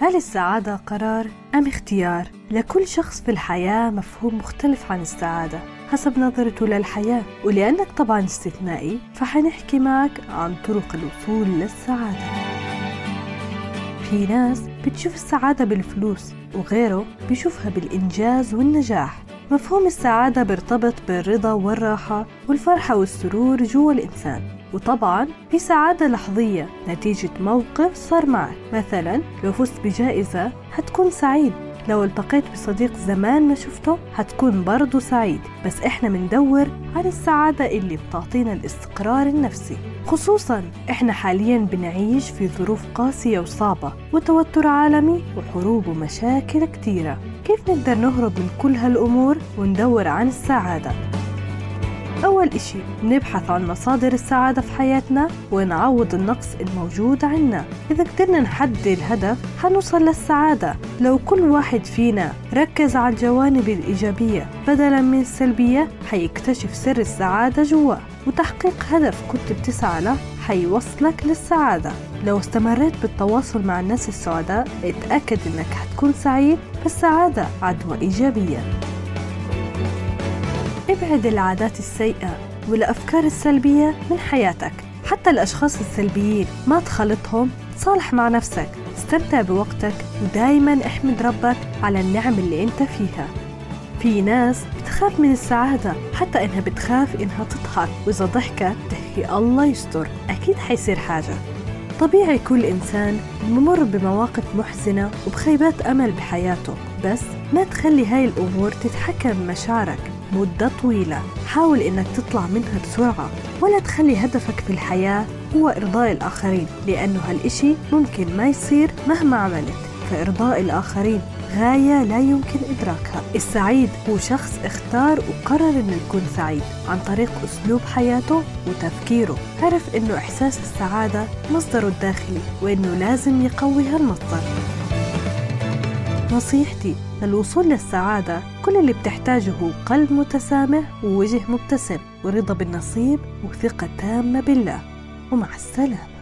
هل السعادة قرار أم اختيار؟ لكل شخص في الحياة مفهوم مختلف عن السعادة حسب نظرته للحياة. ولأنك طبعا استثنائي فحنحكي معك عن طرق الوصول للسعادة. في ناس بتشوف السعادة بالفلوس وغيره بيشوفها بالإنجاز والنجاح. مفهوم السعادة بيرتبط بالرضا والراحة والفرحة والسرور جوا الإنسان. وطبعا في سعادة لحظية نتيجة موقف صار معك مثلا لو فزت بجائزة هتكون سعيد. لو التقيت بصديق زمان ما شفته هتكون برضه سعيد. بس إحنا مندور عن السعادة اللي بتعطينا الاستقرار النفسي. خصوصا إحنا حاليا بنعيش في ظروف قاسية وصعبة وتوتر عالمي وحروب ومشاكل كتيرة. كيف نقدر نهرب من كل هالأمور وندور عن السعادة؟ أول إشي نبحث عن مصادر السعادة في حياتنا ونعوض النقص الموجود عنا. إذا قدرنا نحدد الهدف حنوصل للسعادة. لو كل واحد فينا ركز على الجوانب الإيجابية بدلا من السلبية حيكتشف سر السعادة جواه وتحقيق هدف كنت بتسعى له حيوصلك للسعادة. لو استمريت بالتواصل مع الناس السعداء اتأكد إنك حتكون سعيد فالسعادة عدوى إيجابية. ابعد العادات السيئة والأفكار السلبية من حياتك. حتى الأشخاص السلبيين ما تخلطهم تصالح مع نفسك. استمتع بوقتك ودايما احمد ربك على النعم اللي أنت فيها. في ناس بتخاف من السعادة حتى إنها بتخاف إنها تضحك. وإذا ضحكت تحكي الله يستر أكيد حيصير حاجة. طبيعي كل إنسان بمر بمواقف محزنة وبخيبات أمل بحياته. بس ما تخلي هاي الأمور تتحكم مشاعرك مدة طويلة. حاول إنك تطلع منها بسرعة ولا تخلي هدفك في الحياة هو إرضاء الآخرين لأنه هالإشي ممكن ما يصير مهما عملت. فإرضاء الآخرين غاية لا يمكن إدراكها. السعيد هو شخص اختار وقرر إنه يكون سعيد عن طريق أسلوب حياته وتفكيره. عرف إنه إحساس السعادة مصدره الداخلي وإنه لازم يقوي هالمصدر نصيحتي للوصول للسعادة كل اللي بتحتاجه هو قلب متسامح ووجه مبتسم ورضا بالنصيب وثقة تامة بالله. ومع السلامة.